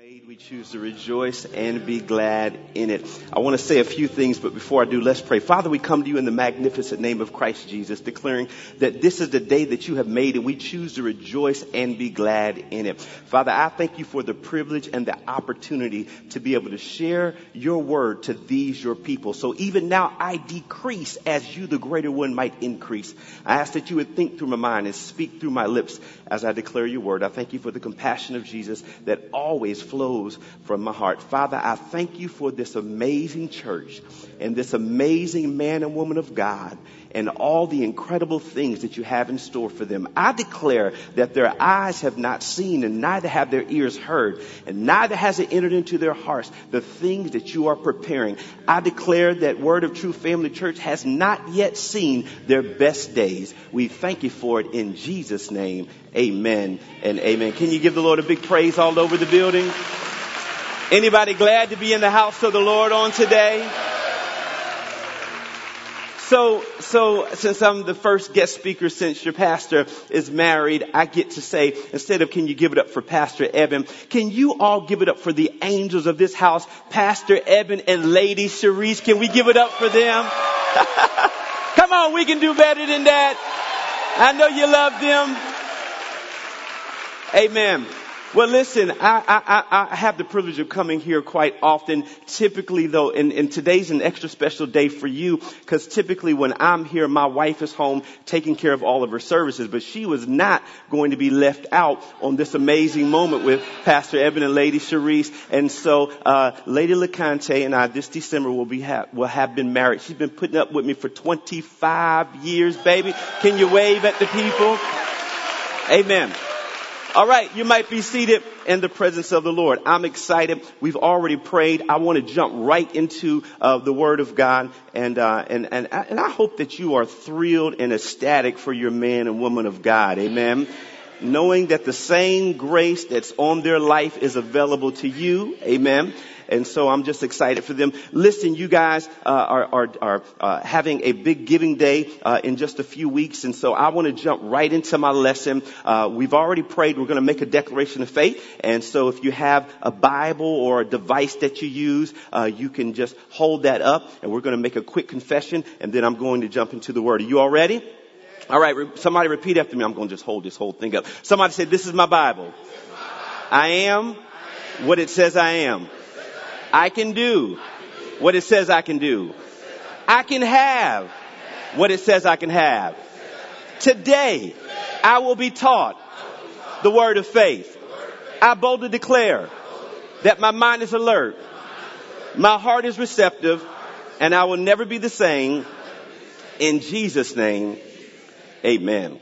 made, we choose to rejoice and be glad in it. I want to say a few things, but before I do, let's pray. Father, we come to you in the magnificent name of Christ Jesus, declaring that this is the day that you have made and we choose to rejoice and be glad in it. Father, I thank you for the privilege and the opportunity to be able to share your word to these, your people. So even now I decrease as you, the greater one, might increase. I ask that you would think through my mind and speak through my lips as I declare your word. I thank you for the compassion of Jesus that always flows from my heart. Father, I thank you for this amazing church and this amazing man and woman of God and all the incredible things that you have in store for them. I declare that their eyes have not seen and neither have their ears heard and neither has it entered into their hearts the things that you are preparing. I declare that Word of Truth Family Church has not yet seen their best days. We thank you for it in Jesus' name. Amen and amen. Can you give the Lord a big praise all over the building? Anybody glad to be in the house of the Lord on today? So, so since I'm the first guest speaker since your pastor is married, I get to say, instead of can you give it up for Pastor Evan, can you all give it up for the angels of this house, Pastor Evan and Lady Cherise? Can we give it up for them? Come on, we can do better than that. I know you love them. Amen. Well, listen, I, I, I, have the privilege of coming here quite often. Typically, though, and, and today's an extra special day for you because typically when I'm here, my wife is home taking care of all of her services, but she was not going to be left out on this amazing moment with Pastor Evan and Lady Cherise. And so, uh, Lady LeConte and I this December will be ha- will have been married. She's been putting up with me for 25 years, baby. Can you wave at the people? Amen. All right, you might be seated in the presence of the Lord. I'm excited. We've already prayed. I want to jump right into uh, the Word of God, and uh, and and and I hope that you are thrilled and ecstatic for your man and woman of God. Amen. Knowing that the same grace that's on their life is available to you. Amen and so I'm just excited for them. Listen, you guys uh, are are, are uh, having a big giving day uh, in just a few weeks, and so I want to jump right into my lesson. Uh, we've already prayed. We're going to make a declaration of faith, and so if you have a Bible or a device that you use, uh, you can just hold that up, and we're going to make a quick confession, and then I'm going to jump into the Word. Are you all ready? All right, somebody repeat after me. I'm going to just hold this whole thing up. Somebody say, "This is my Bible. I am what it says I am." I can do what it says I can do. I can have what it says I can have. Today, I will be taught the word of faith. I boldly declare that my mind is alert, my heart is receptive, and I will never be the same. In Jesus' name, amen.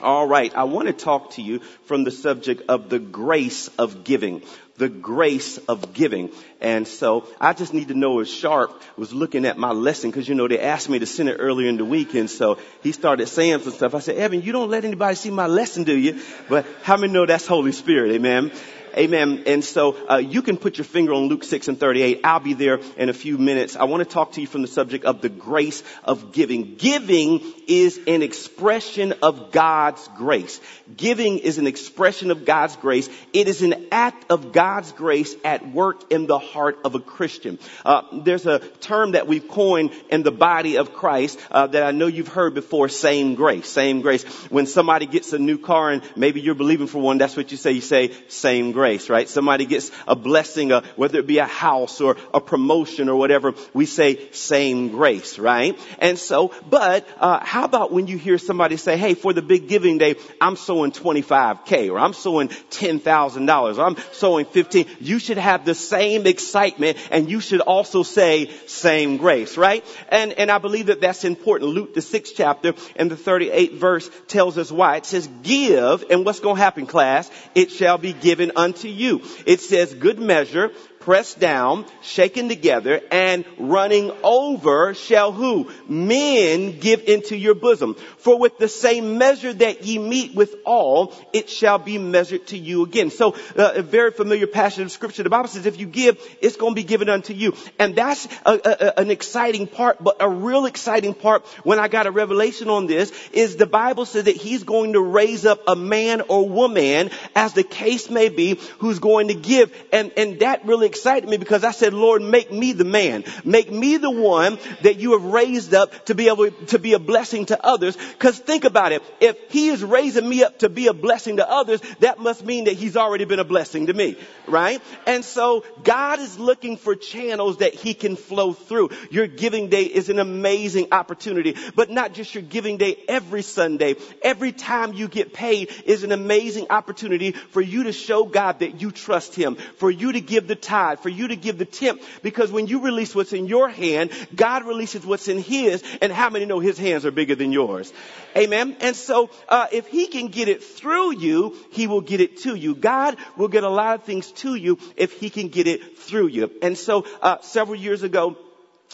All right. I want to talk to you from the subject of the grace of giving the grace of giving. And so I just need to know if Sharp was looking at my lesson because, you know, they asked me to send it earlier in the week. And so he started saying some stuff. I said, Evan, you don't let anybody see my lesson, do you? But how many know that's Holy Spirit? Amen. Amen. And so uh, you can put your finger on Luke 6 and 38. I'll be there in a few minutes. I want to talk to you from the subject of the grace of giving. Giving is an expression of God's grace. Giving is an expression of God's grace. It is an act of God's grace at work in the heart of a Christian. Uh, there's a term that we've coined in the body of Christ uh, that I know you've heard before, same grace. Same grace. When somebody gets a new car and maybe you're believing for one, that's what you say. You say, same grace grace, right? Somebody gets a blessing, uh, whether it be a house or a promotion or whatever, we say same grace, right? And so, but uh, how about when you hear somebody say, "Hey, for the big giving day, I'm sowing 25k, or I'm sowing ten thousand dollars, or I'm sowing 15." You should have the same excitement, and you should also say same grace, right? And and I believe that that's important. Luke the sixth chapter and the 38th verse tells us why. It says, "Give," and what's going to happen, class? It shall be given unto unto you. It says good measure, pressed down, shaken together, and running over shall who? Men give into your bosom. For with the same measure that ye meet with all, it shall be measured to you again. So uh, a very familiar passage of scripture. The Bible says if you give, it's going to be given unto you. And that's a, a, an exciting part, but a real exciting part when I got a revelation on this is the Bible says that he's going to raise up a man or woman, as the case may be, who's going to give. And, and that really excited me because I said, Lord, make me the man. Make me the one that you have raised up to be able to be a blessing to others. Cause think about it. If he is raising me up to be a blessing to others, that must mean that he's already been a blessing to me, right? And so God is looking for channels that he can flow through. Your giving day is an amazing opportunity, but not just your giving day every Sunday. Every time you get paid is an amazing opportunity for you to show God that you trust him, for you to give the for you to give the tenth, because when you release what's in your hand, God releases what's in his, and how many know his hands are bigger than yours? Amen. And so, uh, if he can get it through you, he will get it to you. God will get a lot of things to you if he can get it through you. And so, uh, several years ago,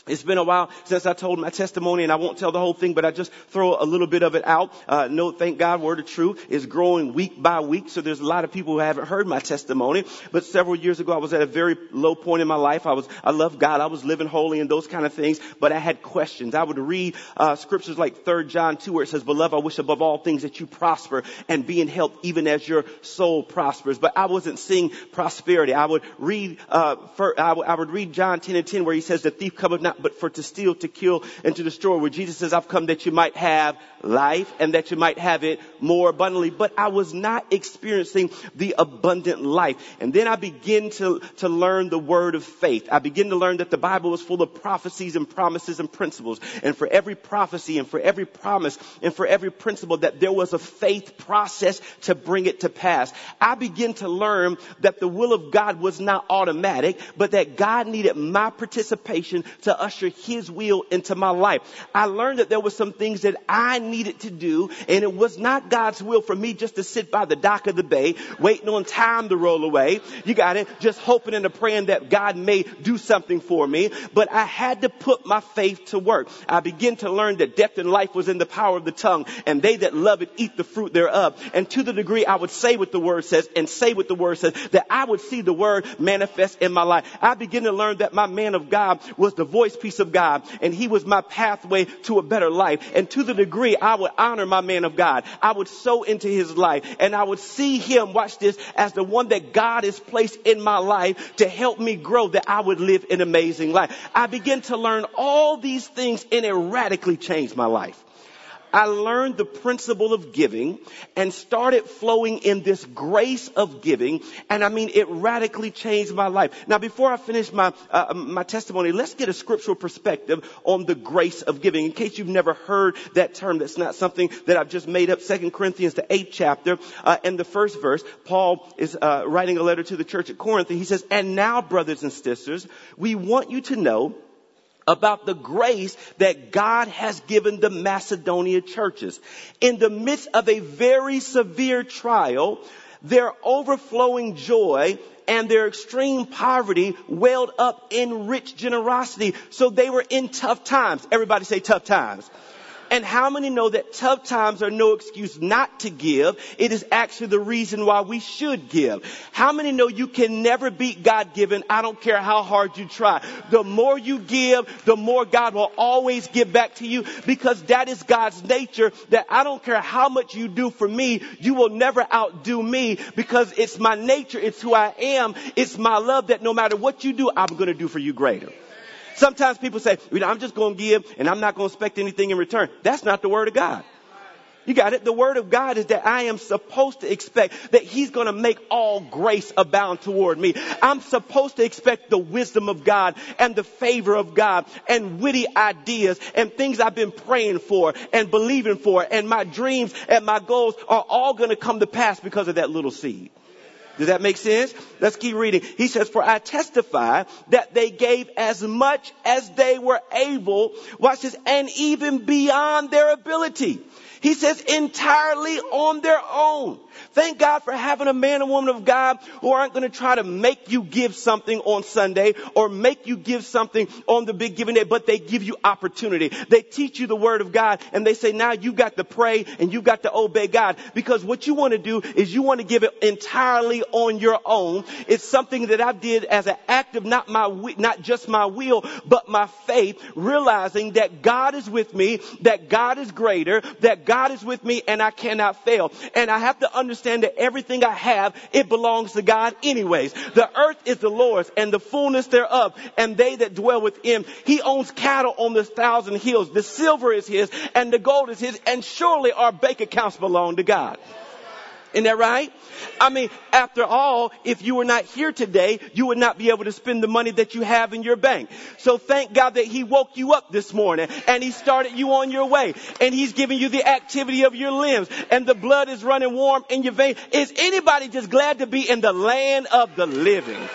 it's been a while since I told my testimony and I won't tell the whole thing, but I just throw a little bit of it out. Uh, no, thank God, word of truth is growing week by week. So there's a lot of people who haven't heard my testimony. But several years ago, I was at a very low point in my life. I was, I loved God. I was living holy and those kind of things, but I had questions. I would read, uh, scriptures like 3 John 2 where it says, beloved, I wish above all things that you prosper and be in health even as your soul prospers. But I wasn't seeing prosperity. I would read, uh, for, I, would, I would read John 10 and 10 where he says, the thief cometh not but for to steal, to kill, and to destroy. Where Jesus says, I've come that you might have life and that you might have it more abundantly. But I was not experiencing the abundant life. And then I begin to, to learn the word of faith. I begin to learn that the Bible was full of prophecies and promises and principles. And for every prophecy and for every promise and for every principle that there was a faith process to bring it to pass. I begin to learn that the will of God was not automatic, but that God needed my participation to usher his will into my life. I learned that there were some things that I needed to do and it was not God's will for me just to sit by the dock of the bay waiting on time to roll away. You got it? Just hoping and praying that God may do something for me. But I had to put my faith to work. I began to learn that death and life was in the power of the tongue and they that love it eat the fruit thereof. And to the degree I would say what the word says and say what the word says, that I would see the word manifest in my life. I began to learn that my man of God was the voice piece of God and he was my pathway to a better life. And to the degree I would honor my man of God, I would sow into his life and I would see him, watch this, as the one that God has placed in my life to help me grow that I would live an amazing life. I began to learn all these things and it radically changed my life. I learned the principle of giving and started flowing in this grace of giving. And I mean, it radically changed my life. Now, before I finish my, uh, my testimony, let's get a scriptural perspective on the grace of giving. In case you've never heard that term, that's not something that I've just made up. Second Corinthians, the eighth chapter, uh, and the first verse, Paul is uh, writing a letter to the church at Corinth. And he says, and now, brothers and sisters, we want you to know about the grace that God has given the Macedonia churches. In the midst of a very severe trial, their overflowing joy and their extreme poverty welled up in rich generosity. So they were in tough times. Everybody say tough times. And how many know that tough times are no excuse not to give? It is actually the reason why we should give. How many know you can never beat God given? I don't care how hard you try. The more you give, the more God will always give back to you because that is God's nature that I don't care how much you do for me, you will never outdo me because it's my nature. It's who I am. It's my love that no matter what you do, I'm going to do for you greater. Sometimes people say, I'm just going to give and I'm not going to expect anything in return. That's not the word of God. You got it? The word of God is that I am supposed to expect that he's going to make all grace abound toward me. I'm supposed to expect the wisdom of God and the favor of God and witty ideas and things I've been praying for and believing for and my dreams and my goals are all going to come to pass because of that little seed. Does that make sense? Let's keep reading. He says, for I testify that they gave as much as they were able, watch this, and even beyond their ability. He says entirely on their own. Thank God for having a man and woman of God who aren't going to try to make you give something on Sunday or make you give something on the big giving day, but they give you opportunity. They teach you the word of God and they say, now you got to pray and you got to obey God because what you want to do is you want to give it entirely on your own. It's something that I did as an act of not my, not just my will, but my faith, realizing that God is with me, that God is greater, that God God is with me and I cannot fail. And I have to understand that everything I have, it belongs to God anyways. The earth is the Lord's and the fullness thereof and they that dwell with him. He owns cattle on the thousand hills. The silver is his and the gold is his and surely our bank accounts belong to God. Isn't that right? I mean, after all, if you were not here today, you would not be able to spend the money that you have in your bank. So thank God that He woke you up this morning and He started you on your way and He's giving you the activity of your limbs and the blood is running warm in your veins. Is anybody just glad to be in the land of the living?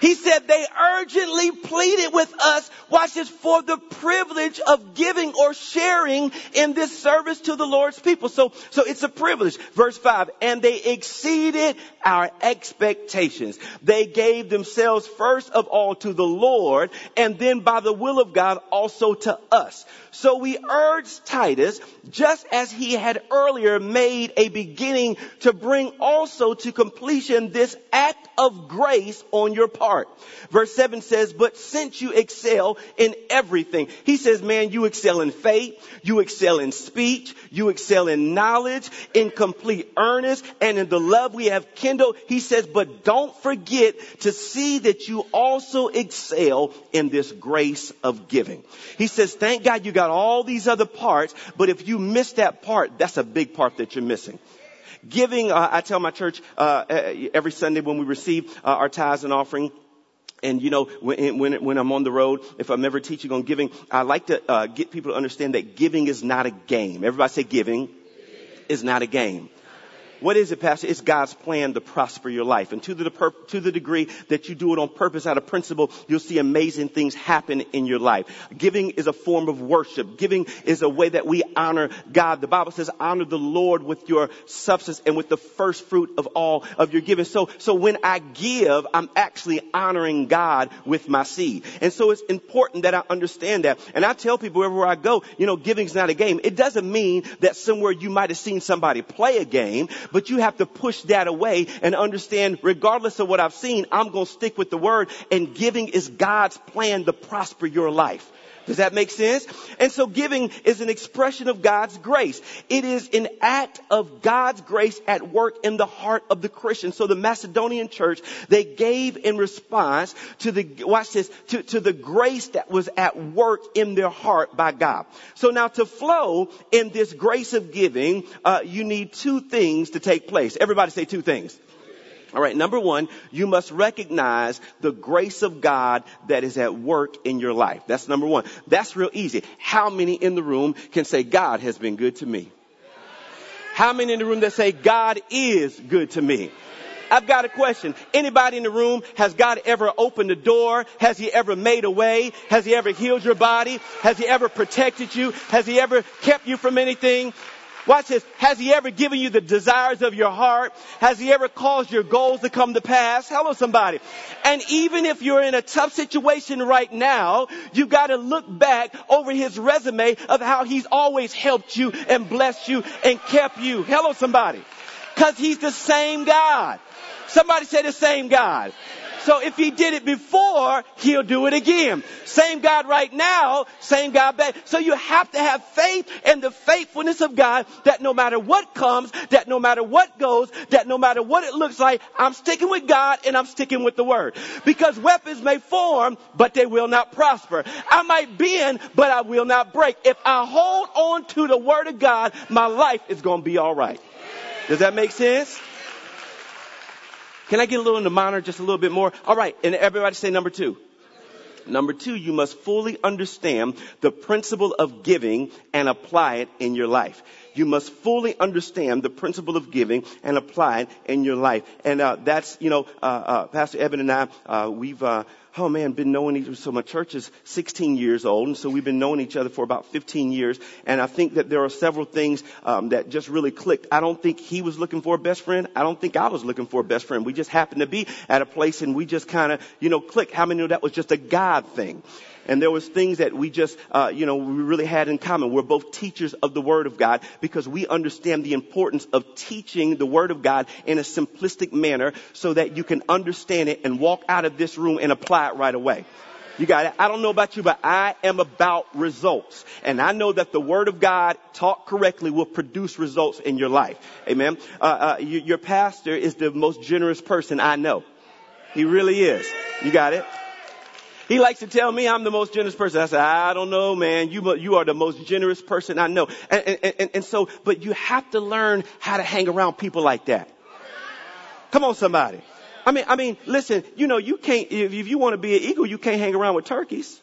He said they urgently pleaded with us, watch this, for the privilege of giving or sharing in this service to the Lord's people. So, so it's a privilege. Verse five, and they exceeded our expectations. They gave themselves first of all to the Lord and then by the will of God also to us. So we urge Titus, just as he had earlier made a beginning to bring also to completion this act of grace on your part heart. Verse 7 says, But since you excel in everything, he says, Man, you excel in faith, you excel in speech, you excel in knowledge, in complete earnest, and in the love we have kindled. He says, But don't forget to see that you also excel in this grace of giving. He says, Thank God you got all these other parts, but if you miss that part, that's a big part that you're missing. Giving, uh, I tell my church uh, every Sunday when we receive uh, our tithes and offering, and you know, when, when, when, I'm on the road, if I'm ever teaching on giving, I like to uh, get people to understand that giving is not a game. Everybody say giving is not a game. What is it, Pastor? It's God's plan to prosper your life. And to the, to the degree that you do it on purpose out of principle, you'll see amazing things happen in your life. Giving is a form of worship. Giving is a way that we honor God. The Bible says honor the Lord with your substance and with the first fruit of all of your giving. So, so when I give, I'm actually honoring God with my seed. And so it's important that I understand that. And I tell people wherever I go, you know, giving's not a game. It doesn't mean that somewhere you might have seen somebody play a game, but you have to push that away and understand regardless of what I've seen, I'm going to stick with the word and giving is God's plan to prosper your life. Does that make sense? And so giving is an expression of God's grace. It is an act of God's grace at work in the heart of the Christian. So the Macedonian church, they gave in response to the, watch this, to, to the grace that was at work in their heart by God. So now to flow in this grace of giving, uh, you need two things to take place. Everybody say two things. All right, number one, you must recognize the grace of God that is at work in your life. That's number one. That's real easy. How many in the room can say God has been good to me? How many in the room that say God is good to me? I've got a question. Anybody in the room, has God ever opened a door? Has He ever made a way? Has He ever healed your body? Has He ever protected you? Has He ever kept you from anything? Watch this. Has he ever given you the desires of your heart? Has he ever caused your goals to come to pass? Hello somebody. And even if you're in a tough situation right now, you've gotta look back over his resume of how he's always helped you and blessed you and kept you. Hello somebody. Cause he's the same God. Somebody say the same God. So if he did it before, he'll do it again. Same God right now, same God back. So you have to have faith in the faithfulness of God that no matter what comes, that no matter what goes, that no matter what it looks like, I'm sticking with God and I'm sticking with the word. Because weapons may form, but they will not prosper. I might bend, but I will not break. If I hold on to the word of God, my life is going to be alright. Does that make sense? Can I get a little into minor, just a little bit more? All right, and everybody say number two. Number two, you must fully understand the principle of giving and apply it in your life. You must fully understand the principle of giving and apply it in your life. And uh, that's, you know, uh, uh, Pastor Evan and I, uh, we've uh, oh man, been knowing each other. So my church is 16 years old, and so we've been knowing each other for about 15 years. And I think that there are several things um, that just really clicked. I don't think he was looking for a best friend. I don't think I was looking for a best friend. We just happened to be at a place, and we just kind of, you know, clicked. How many know that was just a God thing? And there was things that we just, uh, you know, we really had in common. We're both teachers of the Word of God because we understand the importance of teaching the Word of God in a simplistic manner so that you can understand it and walk out of this room and apply it right away. You got it. I don't know about you, but I am about results. And I know that the word of God taught correctly will produce results in your life. Amen. Uh, uh, you, your pastor is the most generous person I know. He really is. You got it? He likes to tell me I'm the most generous person. I said, I don't know, man. You, you are the most generous person I know. And, and, and, and so, but you have to learn how to hang around people like that. Come on, somebody. I mean, I mean, listen, you know, you can't, if, if you want to be an eagle, you can't hang around with turkeys.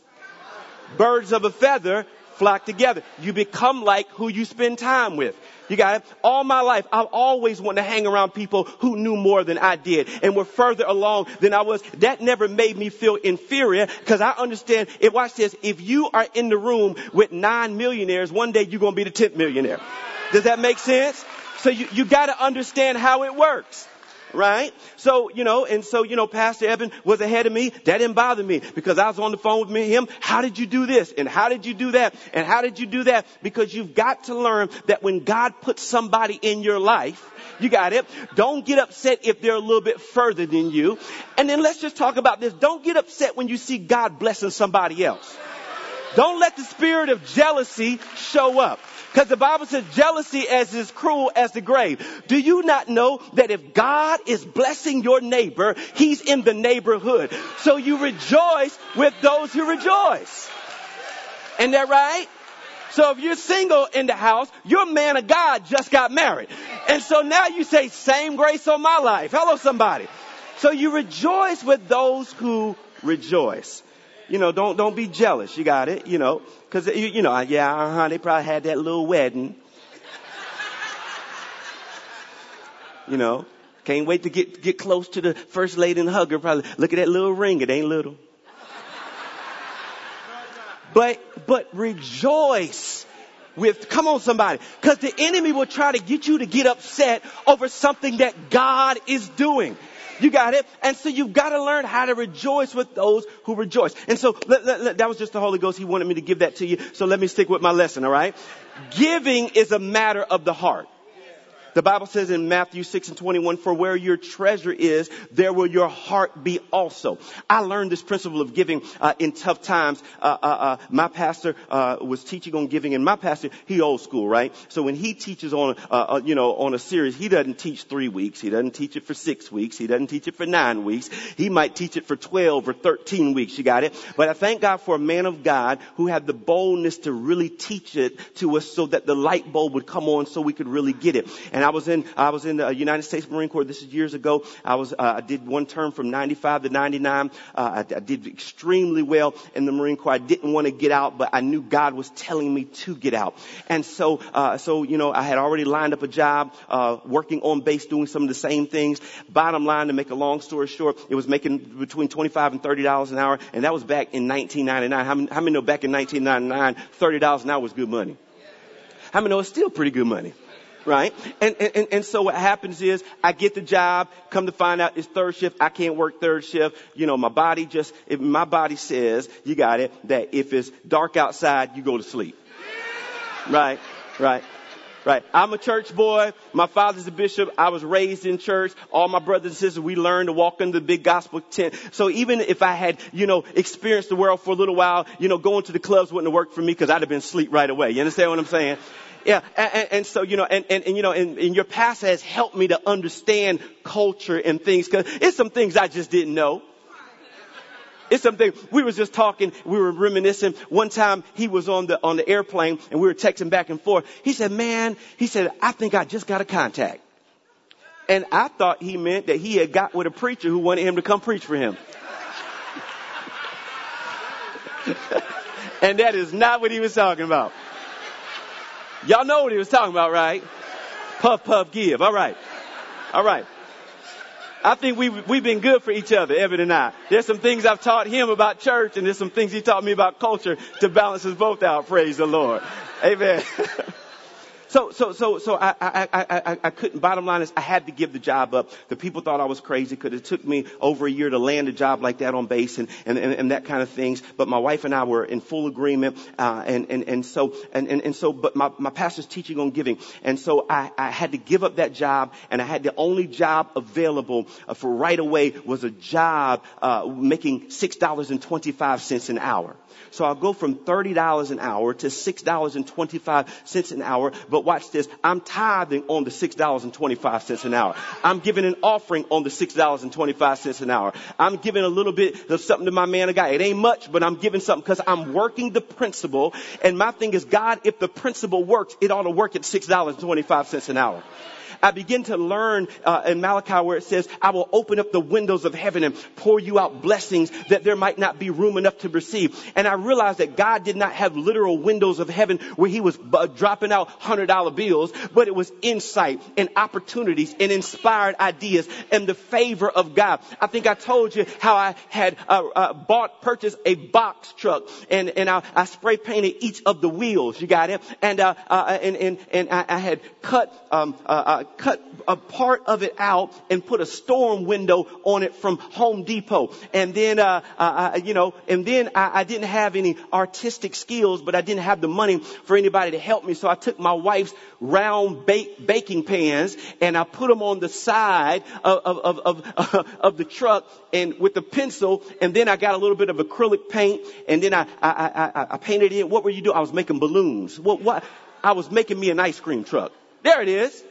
Birds of a feather flock together. You become like who you spend time with. You got it? All my life, I've always wanted to hang around people who knew more than I did and were further along than I was. That never made me feel inferior because I understand, if, watch this, if you are in the room with nine millionaires, one day you're going to be the 10th millionaire. Does that make sense? So you, you got to understand how it works right? So, you know, and so, you know, Pastor Evan was ahead of me. That didn't bother me because I was on the phone with me him. How did you do this? And how did you do that? And how did you do that? Because you've got to learn that when God puts somebody in your life, you got it. Don't get upset if they're a little bit further than you. And then let's just talk about this. Don't get upset when you see God blessing somebody else. Don't let the spirit of jealousy show up. Because the Bible says jealousy as is as cruel as the grave. Do you not know that if God is blessing your neighbor, he's in the neighborhood. So you rejoice with those who rejoice. Isn't that right? So if you're single in the house, your man of God just got married. And so now you say, same grace on my life. Hello, somebody. So you rejoice with those who rejoice. You know, don't, don't be jealous. You got it, you know. Cause, you, you know, yeah, uh-huh, they probably had that little wedding. you know, can't wait to get, get close to the first lady and hug her. Probably look at that little ring. It ain't little. but, but rejoice with, come on somebody, cause the enemy will try to get you to get upset over something that God is doing. You got it? And so you've got to learn how to rejoice with those who rejoice. And so let, let, let, that was just the Holy Ghost. He wanted me to give that to you. So let me stick with my lesson, all right? Giving is a matter of the heart. The Bible says in Matthew 6 and 21, for where your treasure is, there will your heart be also. I learned this principle of giving uh, in tough times. Uh, uh, uh my pastor uh, was teaching on giving, and my pastor, he old school, right? So when he teaches on, uh, you know, on a series, he doesn't teach three weeks. He doesn't teach it for six weeks. He doesn't teach it for nine weeks. He might teach it for 12 or 13 weeks. You got it? But I thank God for a man of God who had the boldness to really teach it to us so that the light bulb would come on so we could really get it. And I was in, I was in the United States Marine Corps. This is years ago. I was, uh, I did one term from 95 to 99. Uh, I, I did extremely well in the Marine Corps. I didn't want to get out, but I knew God was telling me to get out. And so, uh, so, you know, I had already lined up a job, uh, working on base doing some of the same things. Bottom line, to make a long story short, it was making between 25 and $30 an hour. And that was back in 1999. How many, how many know back in 1999, $30 an hour was good money? How many know it's still pretty good money? Right? And, and, and so what happens is I get the job, come to find out it's third shift. I can't work third shift. You know, my body just, if my body says, you got it, that if it's dark outside, you go to sleep. Right, right. Right. I'm a church boy. My father's a bishop. I was raised in church. All my brothers and sisters, we learned to walk in the big gospel tent. So even if I had, you know, experienced the world for a little while, you know, going to the clubs wouldn't have worked for me because I'd have been asleep right away. You understand what I'm saying? Yeah, and, and, so, you know, and, and, and you know, and, and, your pastor has helped me to understand culture and things, cause it's some things I just didn't know. It's something, we was just talking, we were reminiscing. One time he was on the, on the airplane and we were texting back and forth. He said, man, he said, I think I just got a contact. And I thought he meant that he had got with a preacher who wanted him to come preach for him. and that is not what he was talking about. Y'all know what he was talking about, right? Puff, puff, give. All right. All right. I think we, we've been good for each other, Evan and I. There's some things I've taught him about church and there's some things he taught me about culture to balance us both out. Praise the Lord. Amen. So, so, so, so I, I, I, I, couldn't, bottom line is I had to give the job up. The people thought I was crazy because it took me over a year to land a job like that on base and, and, and, and that kind of things. But my wife and I were in full agreement. Uh, and, and, and so, and, and, and so, but my, my pastor's teaching on giving. And so I, I had to give up that job and I had the only job available uh, for right away was a job, uh, making $6.25 an hour. So I'll go from $30 an hour to $6.25 an hour. But watch this. I'm tithing on the $6.25 an hour. I'm giving an offering on the $6.25 an hour. I'm giving a little bit of something to my man of God. It ain't much, but I'm giving something because I'm working the principle. And my thing is, God, if the principle works, it ought to work at $6.25 an hour. I begin to learn uh, in Malachi where it says, I will open up the windows of heaven and pour you out blessings that there might not be room enough to receive. And I realized that God did not have literal windows of heaven where he was uh, dropping out hundred dollar bills, but it was insight and opportunities and inspired ideas and the favor of God. I think I told you how I had uh, uh, bought, purchased a box truck and, and I, I spray painted each of the wheels. You got it? And, uh, uh, and, and, and I, I had cut, um, uh, cut a part of it out and put a storm window on it from Home Depot. And then, uh, uh, you know, and then I, I didn't have any artistic skills, but I didn't have the money for anybody to help me. So I took my wife's round bake, baking pans and I put them on the side of, of, of, of, of the truck and with the pencil. And then I got a little bit of acrylic paint and then I, I, I, I painted it. What were you doing? I was making balloons. What, what? I was making me an ice cream truck. There it is.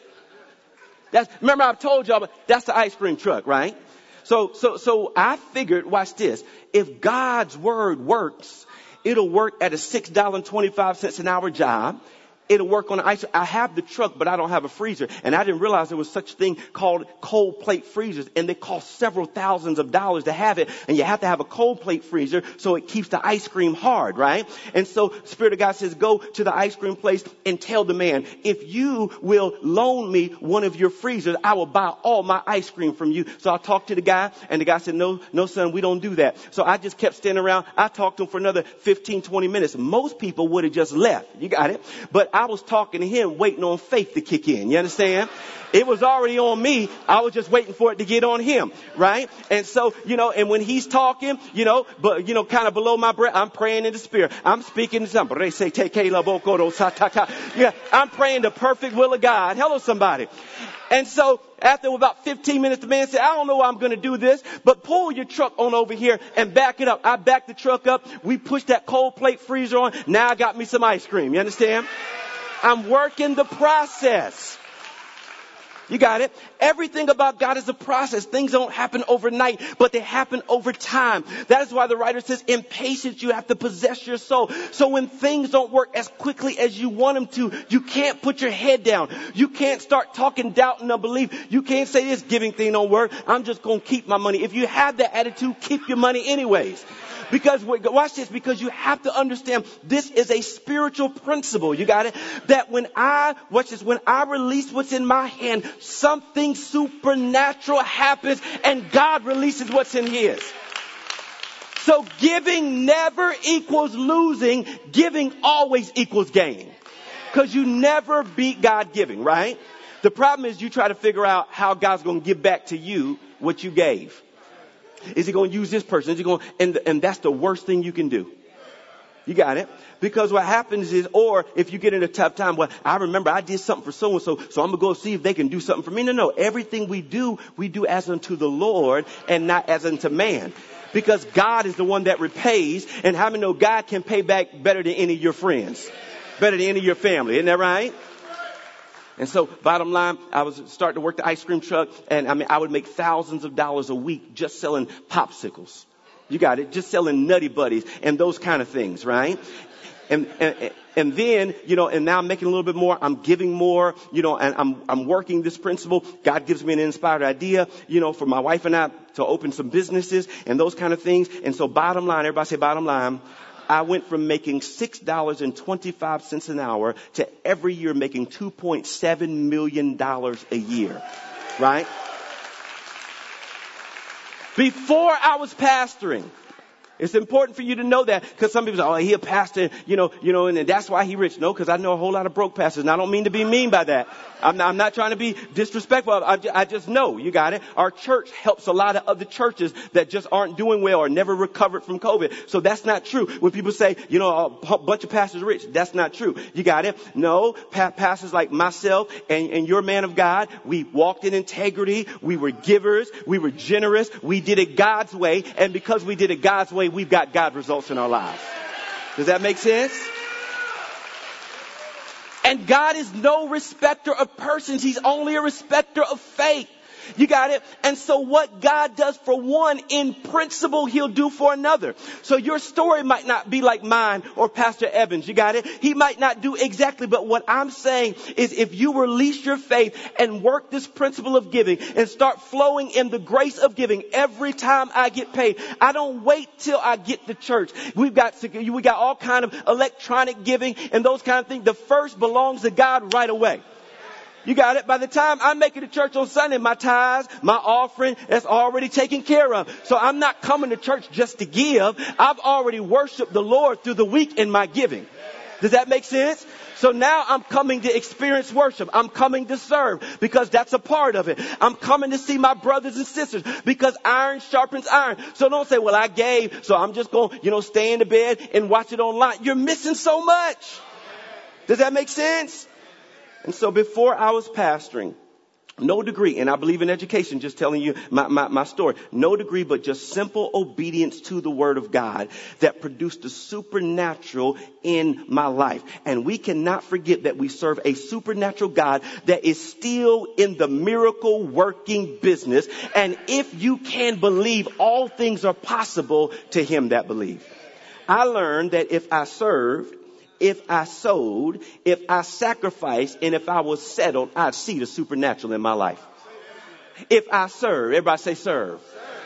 That's, remember I've told y'all, that's the ice cream truck, right? So, so, so I figured, watch this. If God's word works, it'll work at a $6.25 an hour job it'll work on ice. I have the truck, but I don't have a freezer. And I didn't realize there was such a thing called cold plate freezers. And they cost several thousands of dollars to have it. And you have to have a cold plate freezer so it keeps the ice cream hard, right? And so Spirit of God says, go to the ice cream place and tell the man, if you will loan me one of your freezers, I will buy all my ice cream from you. So I talked to the guy and the guy said, no, no son, we don't do that. So I just kept standing around. I talked to him for another 15, 20 minutes. Most people would have just left. You got it? But I was talking to him waiting on faith to kick in. You understand? It was already on me. I was just waiting for it to get on him, right? And so, you know, and when he's talking, you know, but, you know, kind of below my breath, I'm praying in the spirit. I'm speaking in something. Yeah, I'm praying the perfect will of God. Hello, somebody. And so after about 15 minutes, the man said, I don't know how I'm going to do this, but pull your truck on over here and back it up. I backed the truck up. We pushed that cold plate freezer on. Now I got me some ice cream. You understand? I'm working the process. You got it? Everything about God is a process. Things don't happen overnight, but they happen over time. That is why the writer says, in patience, you have to possess your soul. So when things don't work as quickly as you want them to, you can't put your head down. You can't start talking doubt and unbelief. You can't say this giving thing don't work. I'm just going to keep my money. If you have that attitude, keep your money anyways. Because, watch this, because you have to understand this is a spiritual principle. You got it? That when I, watch this, when I release what's in my hand, something supernatural happens and God releases what's in his. So giving never equals losing. Giving always equals gain. Cause you never beat God giving, right? The problem is you try to figure out how God's to give back to you what you gave. Is he going to use this person? Is he going, and, and that's the worst thing you can do. You got it? Because what happens is, or if you get in a tough time, well, I remember I did something for so and so, so I'm gonna go see if they can do something for me. No, no. Everything we do, we do as unto the Lord and not as unto man. Because God is the one that repays, and how many know God can pay back better than any of your friends? Better than any of your family. Isn't that right? And so bottom line, I was starting to work the ice cream truck and I mean, I would make thousands of dollars a week just selling popsicles. You got it? Just selling nutty buddies and those kind of things, right? And, and, and then, you know, and now I'm making a little bit more. I'm giving more, you know, and I'm, I'm working this principle. God gives me an inspired idea, you know, for my wife and I to open some businesses and those kind of things. And so bottom line, everybody say bottom line, I went from making $6.25 an hour to every year making $2.7 million a year. Right? Before I was pastoring, It's important for you to know that because some people say, oh, he a pastor, you know, you know, and that's why he rich. No, because I know a whole lot of broke pastors and I don't mean to be mean by that. I'm not, I'm not trying to be disrespectful. I, I just know, you got it. Our church helps a lot of other churches that just aren't doing well or never recovered from COVID. So that's not true. When people say, you know, a bunch of pastors rich, that's not true. You got it? No, pa- pastors like myself and, and your man of God, we walked in integrity. We were givers. We were generous. We did it God's way. And because we did it God's way, we've got God results in our lives. Does that make sense? And God is no respecter of persons. He's only a respecter of faith. You got it? And so what God does for one in principle, he'll do for another. So your story might not be like mine or Pastor Evans. You got it? He might not do exactly, but what I'm saying is if you release your faith and work this principle of giving and start flowing in the grace of giving every time I get paid, I don't wait till I get to church. We've got, we got all kind of electronic giving and those kind of things. The first belongs to God right away. You got it? By the time I make it to church on Sunday, my tithes, my offering, that's already taken care of. So I'm not coming to church just to give. I've already worshiped the Lord through the week in my giving. Does that make sense? So now I'm coming to experience worship. I'm coming to serve because that's a part of it. I'm coming to see my brothers and sisters because iron sharpens iron. So don't say, well, I gave, so I'm just going you know, stay in the bed and watch it online. You're missing so much. Does that make sense? And so before I was pastoring, no degree, and I believe in education, just telling you my, my, my, story. No degree, but just simple obedience to the Word of God that produced the supernatural in my life. And we cannot forget that we serve a supernatural God that is still in the miracle working business. And if you can believe, all things are possible to him that believe. I learned that if I served, if I sowed, if I sacrificed, and if I was settled, I'd see the supernatural in my life. If I serve, everybody say serve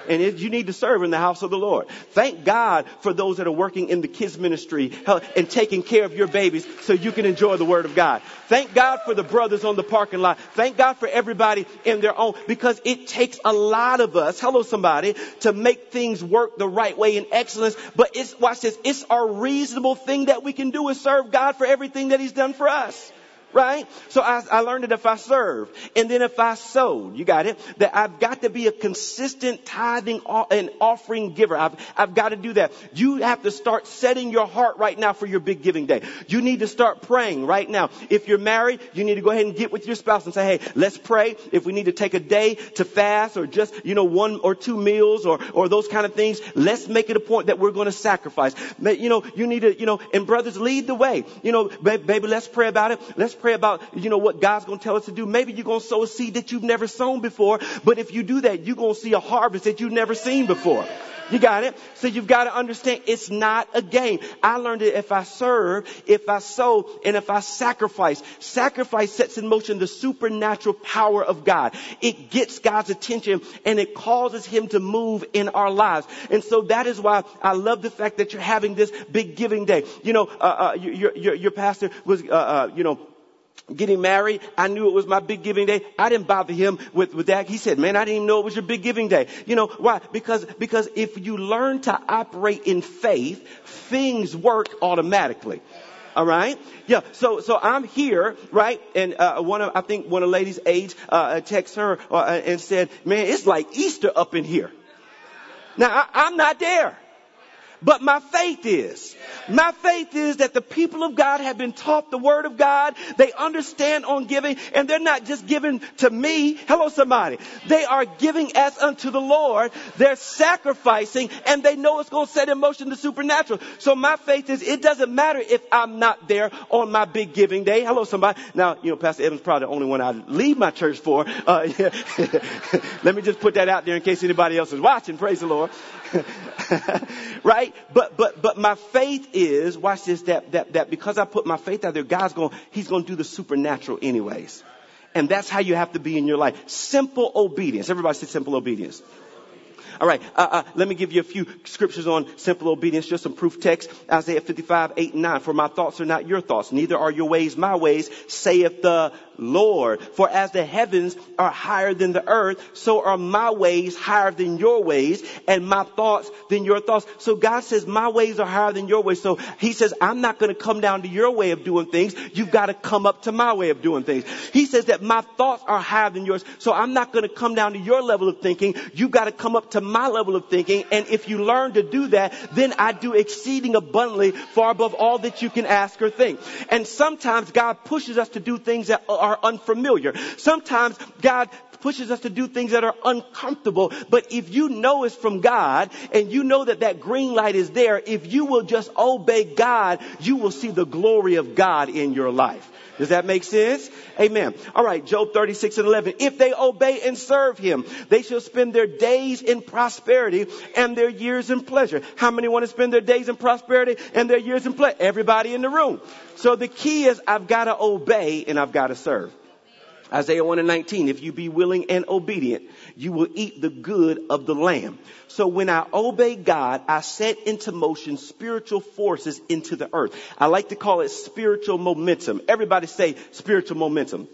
and it, you need to serve in the house of the Lord. Thank God for those that are working in the kids ministry and taking care of your babies so you can enjoy the word of God. Thank God for the brothers on the parking lot. Thank God for everybody in their own because it takes a lot of us, hello somebody, to make things work the right way in excellence. But it's, watch this, it's our reasonable thing that we can do is serve God for everything that he's done for us right? So I, I, learned that if I serve and then if I sowed, you got it, that I've got to be a consistent tithing and offering giver. I've, I've got to do that. You have to start setting your heart right now for your big giving day. You need to start praying right now. If you're married, you need to go ahead and get with your spouse and say, hey, let's pray. If we need to take a day to fast or just, you know, one or two meals or, or those kind of things, let's make it a point that we're going to sacrifice. You know, you need to, you know, and brothers lead the way. You know, baby, let's pray about it. Let's pray about, you know, what God's going to tell us to do. Maybe you're going to sow a seed that you've never sown before. But if you do that, you're going to see a harvest that you've never seen before. You got it? So you've got to understand it's not a game. I learned that if I serve, if I sow, and if I sacrifice, sacrifice sets in motion the supernatural power of God. It gets God's attention and it causes Him to move in our lives. And so that is why I love the fact that you're having this big giving day. You know, uh, uh, your, your, your pastor was, uh, uh you know, getting married. I knew it was my big giving day. I didn't bother him with, with that. He said, man, I didn't even know it was your big giving day. You know, why? Because, because if you learn to operate in faith, things work automatically. All right. Yeah. So, so I'm here, right? And, uh, one of, I think one of ladies' aides, uh, texted her uh, and said, man, it's like Easter up in here. Now, I, I'm not there. But my faith is. My faith is that the people of God have been taught the word of God. They understand on giving and they're not just giving to me. Hello somebody. They are giving as unto the Lord. They're sacrificing and they know it's going to set in motion the supernatural. So my faith is it doesn't matter if I'm not there on my big giving day. Hello somebody. Now, you know, Pastor Evans probably the only one I leave my church for. Uh, yeah. Let me just put that out there in case anybody else is watching. Praise the Lord. right? But, but, but my faith is, watch this, that, that, that because I put my faith out there, God's going, He's going to do the supernatural anyways. And that's how you have to be in your life. Simple obedience. Everybody say simple obedience. All right. Uh, uh, let me give you a few scriptures on simple obedience, just some proof text. Isaiah 55, 8 and 9. For my thoughts are not your thoughts, neither are your ways my ways, saith the Lord. For as the heavens are higher than the earth, so are my ways higher than your ways, and my thoughts than your thoughts. So God says, my ways are higher than your ways. So He says, I'm not going to come down to your way of doing things. You've got to come up to my way of doing things. He says that my thoughts are higher than yours. So I'm not going to come down to your level of thinking. You've got to come up to my level of thinking. And if you learn to do that, then I do exceeding abundantly far above all that you can ask or think. And sometimes God pushes us to do things that are are unfamiliar. Sometimes God pushes us to do things that are uncomfortable. But if you know it's from God and you know that that green light is there, if you will just obey God, you will see the glory of God in your life. Does that make sense? Amen. All right, Job 36 and 11. If they obey and serve him, they shall spend their days in prosperity and their years in pleasure. How many want to spend their days in prosperity and their years in pleasure? Everybody in the room. So the key is I've got to obey and I've got to serve. Isaiah 1 and 19, if you be willing and obedient, you will eat the good of the land. So when I obey God, I set into motion spiritual forces into the earth. I like to call it spiritual momentum. Everybody say spiritual momentum.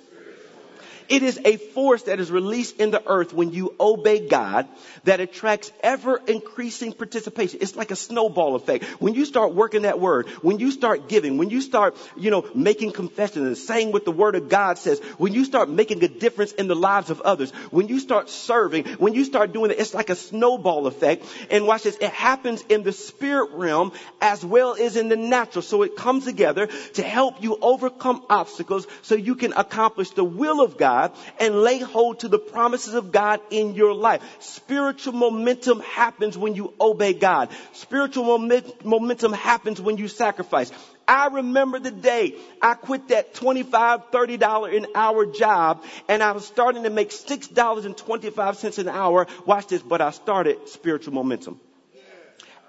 It is a force that is released in the earth when you obey God that attracts ever increasing participation. It's like a snowball effect. When you start working that word, when you start giving, when you start, you know, making confessions and saying what the word of God says, when you start making a difference in the lives of others, when you start serving, when you start doing it, it's like a snowball effect. And watch this, it happens in the spirit realm as well as in the natural. So it comes together to help you overcome obstacles so you can accomplish the will of God God and lay hold to the promises of God in your life. Spiritual momentum happens when you obey God. Spiritual moment, momentum happens when you sacrifice. I remember the day I quit that $25, $30 an hour job and I was starting to make $6.25 an hour. Watch this, but I started spiritual momentum.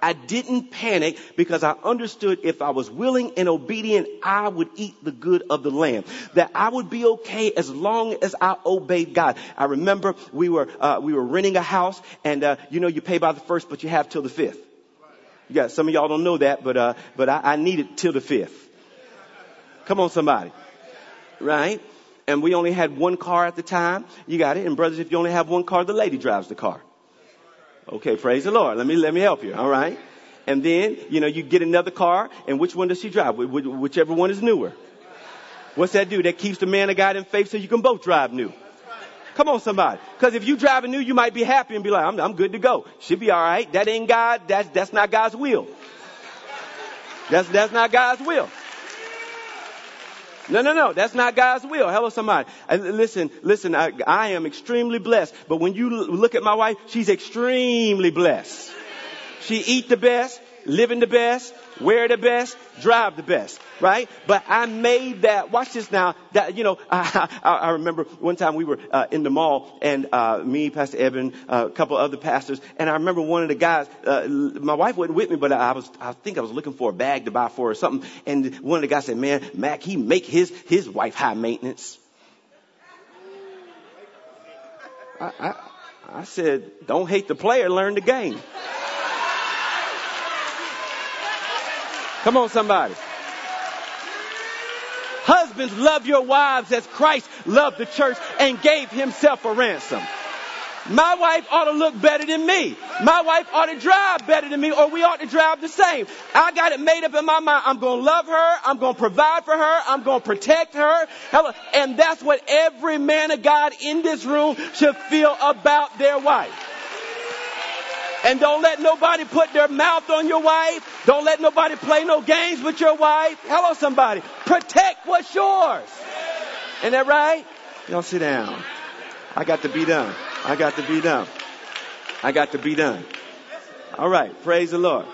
I didn't panic because I understood if I was willing and obedient, I would eat the good of the land. That I would be okay as long as I obeyed God. I remember we were, uh, we were renting a house and, uh, you know, you pay by the first, but you have till the fifth. Yeah, some of y'all don't know that, but, uh, but I, I needed till the fifth. Come on, somebody. Right? And we only had one car at the time. You got it. And brothers, if you only have one car, the lady drives the car. Okay, praise the Lord. Let me, let me help you. All right. And then, you know, you get another car and which one does she drive? Whichever one is newer. What's that do? That keeps the man of God in faith so you can both drive new. Come on, somebody. Because if you drive a new, you might be happy and be like, I'm, I'm good to go. She'll be all right. That ain't God. That's, that's not God's will. That's, that's not God's will. No, no, no. That's not God's will. Hello, somebody. Uh, and listen, listen, I, I am extremely blessed. But when you look at my wife, she's extremely blessed. She eat the best, living the best, wear the best, drive the best, right? But I made that, watch this now, that, you know, I, I, I remember one time we were uh, in the mall and uh, me, Pastor Evan, uh, a couple other pastors, and I remember one of the guys, uh, my wife wasn't with me, but I was, I think I was looking for a bag to buy for or something, and one of the guys said, man, Mac, he make his, his wife high maintenance. I, I, I said, don't hate the player, learn the game. Come on, somebody. Husbands, love your wives as Christ loved the church and gave himself a ransom. My wife ought to look better than me. My wife ought to drive better than me, or we ought to drive the same. I got it made up in my mind. I'm going to love her. I'm going to provide for her. I'm going to protect her. And that's what every man of God in this room should feel about their wife. And don't let nobody put their mouth on your wife. Don't let nobody play no games with your wife. Hello, somebody. Protect what's yours. Ain't that right? Y'all sit down. I got to be done. I got to be done. I got to be done. All right. Praise the Lord.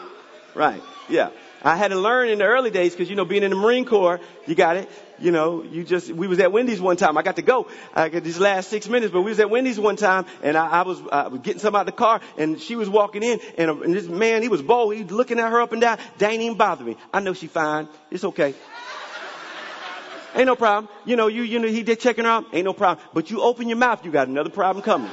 Right. Yeah. I had to learn in the early days because, you know, being in the Marine Corps, you got it. You know, you just, we was at Wendy's one time. I got to go. I got these last six minutes, but we was at Wendy's one time and I, I was, I was getting something out the car and she was walking in and, uh, and this man, he was bold. He was looking at her up and down. They ain't even bother me. I know she fine. It's okay. Ain't no problem. You know, you, you know, he did checking her out. Ain't no problem. But you open your mouth, you got another problem coming.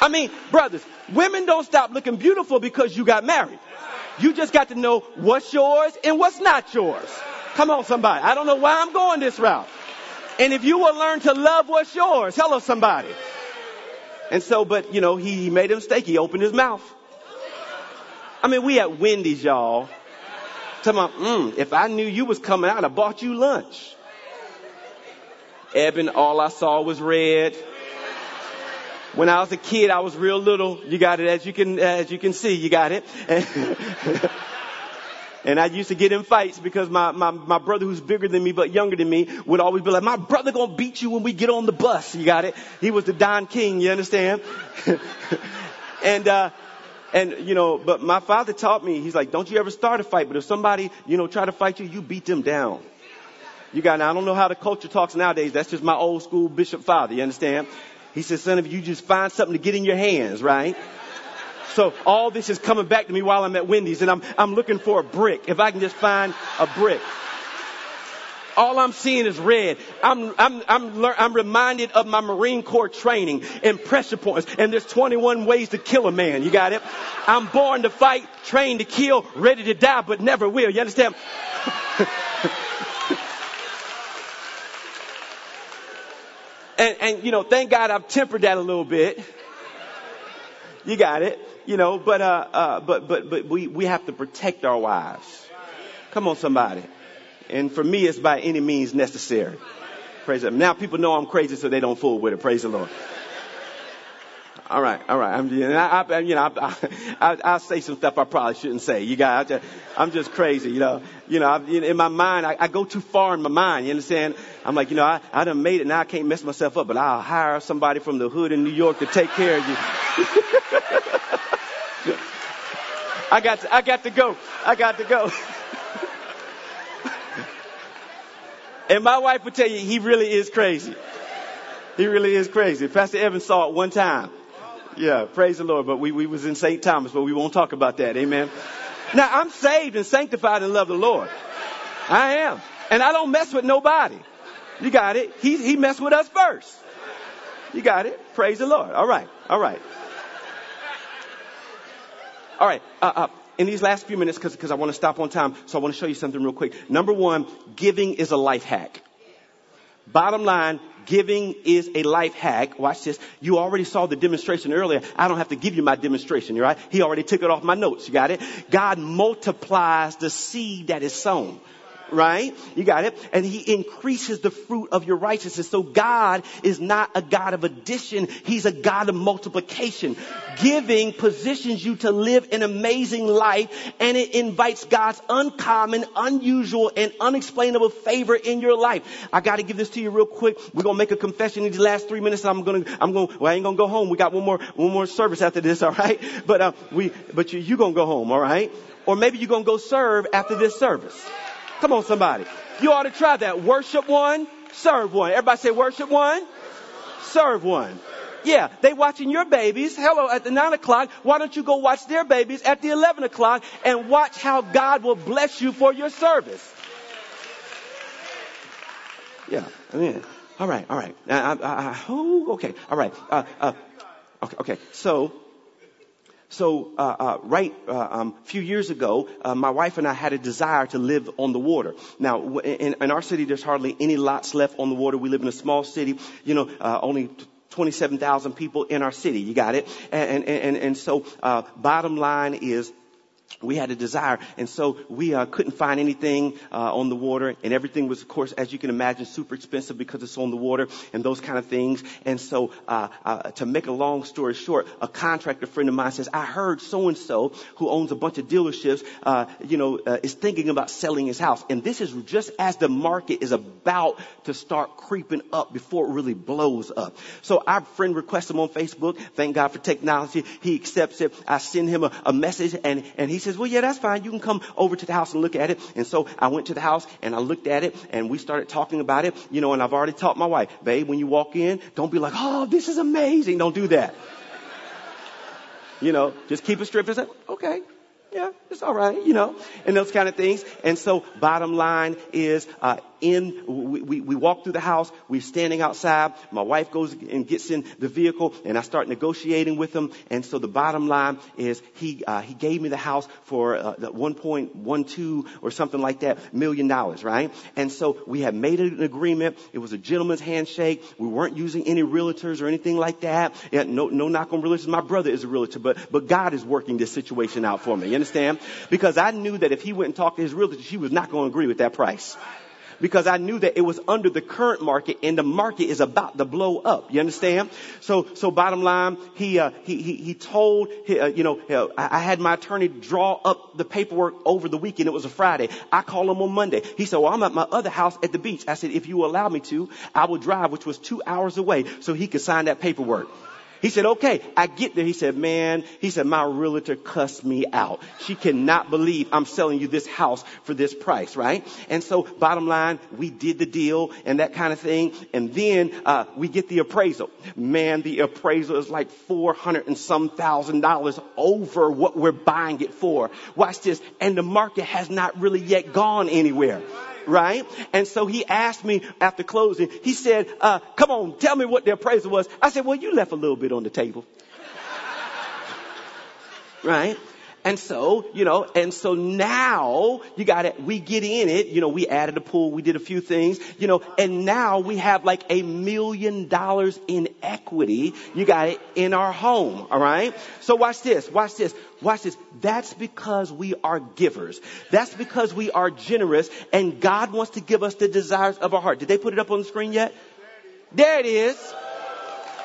I mean, brothers, women don't stop looking beautiful because you got married. You just got to know what's yours and what's not yours. Come on, somebody. I don't know why I'm going this route. And if you will learn to love what's yours, hello, somebody. And so, but you know, he, he made a mistake. He opened his mouth. I mean, we at Wendy's, y'all. Talking about, mm, if I knew you was coming out, I bought you lunch. Eben, all I saw was red. When I was a kid, I was real little. You got it, as you can, as you can see, you got it. And I used to get in fights because my, my, my brother who's bigger than me but younger than me would always be like, my brother gonna beat you when we get on the bus. You got it? He was the Don King, you understand? and, uh, and, you know, but my father taught me, he's like, don't you ever start a fight, but if somebody, you know, try to fight you, you beat them down. You got, now I don't know how the culture talks nowadays. That's just my old school bishop father, you understand? He says, son, if you just find something to get in your hands, right? So all this is coming back to me while I'm at Wendy's and I'm, I'm looking for a brick. If I can just find a brick. All I'm seeing is red. I'm, I'm, I'm, I'm reminded of my Marine Corps training and pressure points. And there's 21 ways to kill a man. You got it? I'm born to fight, trained to kill, ready to die, but never will. You understand? And, and, you know, thank God I've tempered that a little bit. You got it. You know, but, uh, uh, but, but, but we, we have to protect our wives. Come on, somebody. And for me, it's by any means necessary. Praise them. Now people know I'm crazy, so they don't fool with it. Praise the Lord. All right, all right. I'm, you know, I, you know, I, I, I, say some stuff I probably shouldn't say. You guys, I'm just crazy. You know, you know, I, in my mind, I, I go too far in my mind. You understand? I'm like, you know, I, I done made it. Now I can't mess myself up, but I'll hire somebody from the hood in New York to take care of you. I got, to, I got to go. I got to go. and my wife will tell you, he really is crazy. He really is crazy. Pastor Evans saw it one time. Yeah, praise the Lord. But we, we was in St. Thomas, but we won't talk about that. Amen. Now I'm saved and sanctified and love the Lord. I am. And I don't mess with nobody. You got it. He, he messed with us first. You got it. Praise the Lord. All right. All right. All right. Uh, uh, in these last few minutes, because I want to stop on time, so I want to show you something real quick. Number one, giving is a life hack. Bottom line, giving is a life hack. Watch this. You already saw the demonstration earlier. I don't have to give you my demonstration, right? He already took it off my notes. You got it? God multiplies the seed that is sown right? You got it? And he increases the fruit of your righteousness. So God is not a God of addition. He's a God of multiplication. Giving positions you to live an amazing life and it invites God's uncommon, unusual, and unexplainable favor in your life. I gotta give this to you real quick. We're gonna make a confession in these last three minutes. I'm gonna, I'm gonna, well, I ain't gonna go home. We got one more, one more service after this, alright? But, uh, we, but you, you gonna go home, alright? Or maybe you're gonna go serve after this service. Come on, somebody. You ought to try that. Worship one, serve one. Everybody say worship one, serve one. Yeah, they watching your babies. Hello, at the nine o'clock. Why don't you go watch their babies at the eleven o'clock and watch how God will bless you for your service? Yeah, I mean, all right, all right. I, I, I, oh, okay, all right. Uh, uh, okay, okay. So so, uh, uh, right uh, um, a few years ago, uh, my wife and I had a desire to live on the water. Now, in, in, our city, there's hardly any lots left on the water. We live in a small city. You know, uh, only 27,000 people in our city. You got it? And, and, and, and so, uh, bottom line is, we had a desire, and so we uh, couldn't find anything uh, on the water, and everything was, of course, as you can imagine, super expensive because it's on the water and those kind of things. And so, uh, uh to make a long story short, a contractor friend of mine says, "I heard so and so who owns a bunch of dealerships, uh, you know, uh, is thinking about selling his house." And this is just as the market is about to start creeping up before it really blows up. So our friend requests him on Facebook. Thank God for technology. He accepts it. I send him a, a message, and and he says, well, yeah, that's fine. You can come over to the house and look at it. And so I went to the house and I looked at it and we started talking about it, you know, and I've already taught my wife, babe, when you walk in, don't be like, oh, this is amazing. Don't do that. you know, just keep it straight and say, okay, yeah, it's all right, you know, and those kind of things. And so bottom line is, uh, in, we, we, we walk through the house. We're standing outside. My wife goes and gets in the vehicle and I start negotiating with him. And so the bottom line is he, uh, he gave me the house for uh, 1.12 or something like that million dollars, right? And so we had made an agreement. It was a gentleman's handshake. We weren't using any realtors or anything like that. Yeah, no, no knock on realtors. My brother is a realtor, but, but God is working this situation out for me. You understand? Because I knew that if he went and talked to his realtor, she was not going to agree with that price because I knew that it was under the current market and the market is about to blow up. You understand? So, so bottom line, he, uh, he, he, he told, uh, you know, uh, I had my attorney draw up the paperwork over the weekend. It was a Friday. I called him on Monday. He said, well, I'm at my other house at the beach. I said, if you allow me to, I will drive, which was two hours away so he could sign that paperwork. He said, okay, I get there. He said, man, he said, my realtor cussed me out. She cannot believe I'm selling you this house for this price, right? And so bottom line, we did the deal and that kind of thing. And then, uh, we get the appraisal. Man, the appraisal is like 400 and some thousand dollars over what we're buying it for. Watch this. And the market has not really yet gone anywhere right? And so he asked me after closing, he said, uh, come on, tell me what the appraisal was. I said, well, you left a little bit on the table. right? And so, you know, and so now you got it. We get in it. You know, we added a pool. We did a few things, you know, and now we have like a million dollars in equity. You got it in our home. All right. So watch this. Watch this. Watch this. That's because we are givers. That's because we are generous and God wants to give us the desires of our heart. Did they put it up on the screen yet? There it is.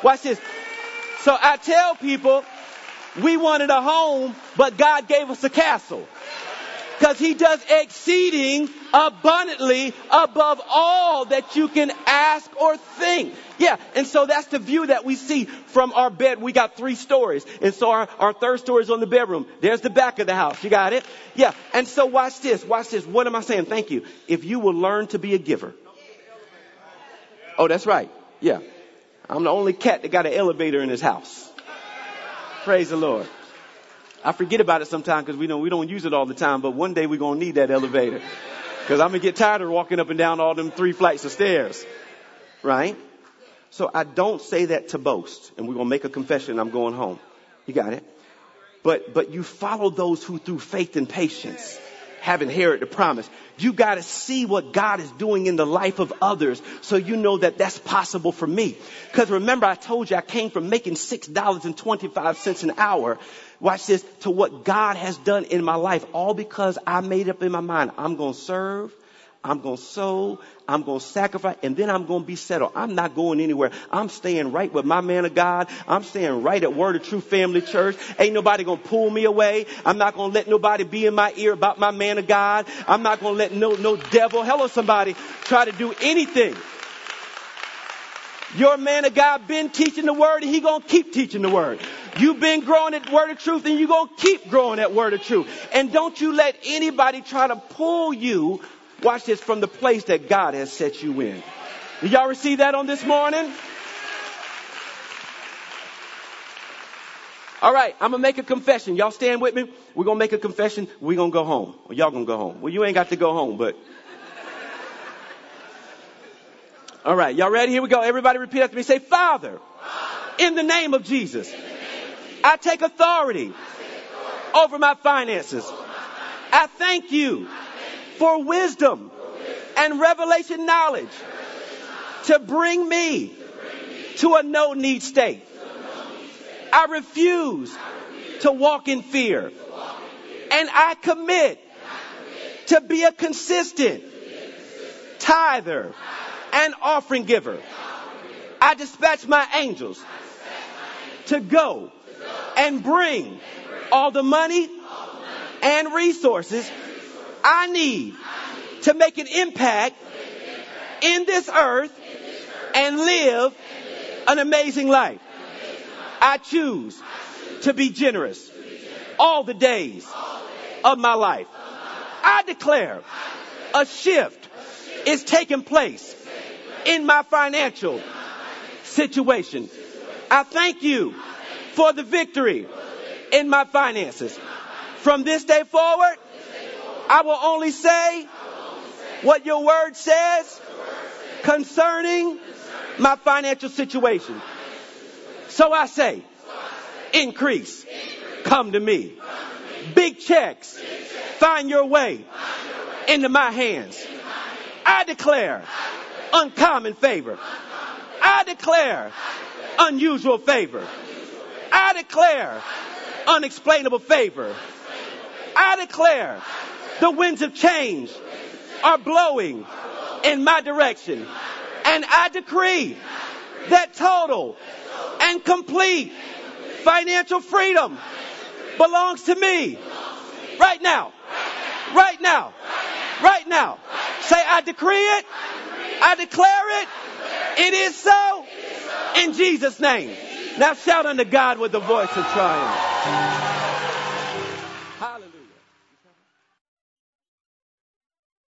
Watch this. So I tell people, we wanted a home, but God gave us a castle. Because he does exceeding abundantly above all that you can ask or think. Yeah, and so that's the view that we see from our bed. We got three stories. And so our, our third story is on the bedroom. There's the back of the house. You got it? Yeah. And so watch this. Watch this. What am I saying? Thank you. If you will learn to be a giver. Oh, that's right. Yeah. I'm the only cat that got an elevator in his house. Praise the Lord. I forget about it sometimes because we know we don't use it all the time, but one day we're going to need that elevator. Because I'm going to get tired of walking up and down all them three flights of stairs. Right? So I don't say that to boast. And we're going to make a confession. I'm going home. You got it? But, but you follow those who through faith and patience have inherited the promise. You got to see what God is doing in the life of others so you know that that's possible for me. Because remember, I told you I came from making $6.25 an hour. Watch this to what God has done in my life, all because I made up in my mind I'm going to serve I'm going to sow. I'm going to sacrifice and then I'm going to be settled. I'm not going anywhere. I'm staying right with my man of God. I'm staying right at Word of Truth Family Church. Ain't nobody going to pull me away. I'm not going to let nobody be in my ear about my man of God. I'm not going to let no, no devil, hello somebody, try to do anything. Your man of God been teaching the word and he gonna keep teaching the word. You've been growing at word of truth and you gonna keep growing at word of truth. And don't you let anybody try to pull you Watch this from the place that God has set you in. Did y'all receive that on this morning? All right, I'm gonna make a confession. Y'all stand with me? We're gonna make a confession. We're gonna go home. Well, y'all gonna go home. Well, you ain't got to go home, but. All right, y'all ready? Here we go. Everybody repeat after me. Say, Father, in the name of Jesus, I take authority over my finances. I thank you for wisdom and revelation knowledge to bring me to a no need state. I refuse to walk in fear. And I commit to be a consistent tither and offering giver. I dispatch my angels to go and bring all the money and resources I need to make an impact in this earth and live an amazing life. I choose to be generous all the days of my life. I declare a shift is taking place in my financial situation. I thank you for the victory in my finances. From this day forward, I will only say what your word says concerning my financial situation. So I say, increase. Come to me. Big checks. Find your way into my hands. I declare uncommon favor. I declare unusual favor. I declare unexplainable favor. I declare the winds of change are blowing in my direction. And I decree that total and complete financial freedom belongs to me right now. Right now. Right now. Say, I decree it. I declare it. It is so in Jesus' name. Now shout unto God with the voice of triumph.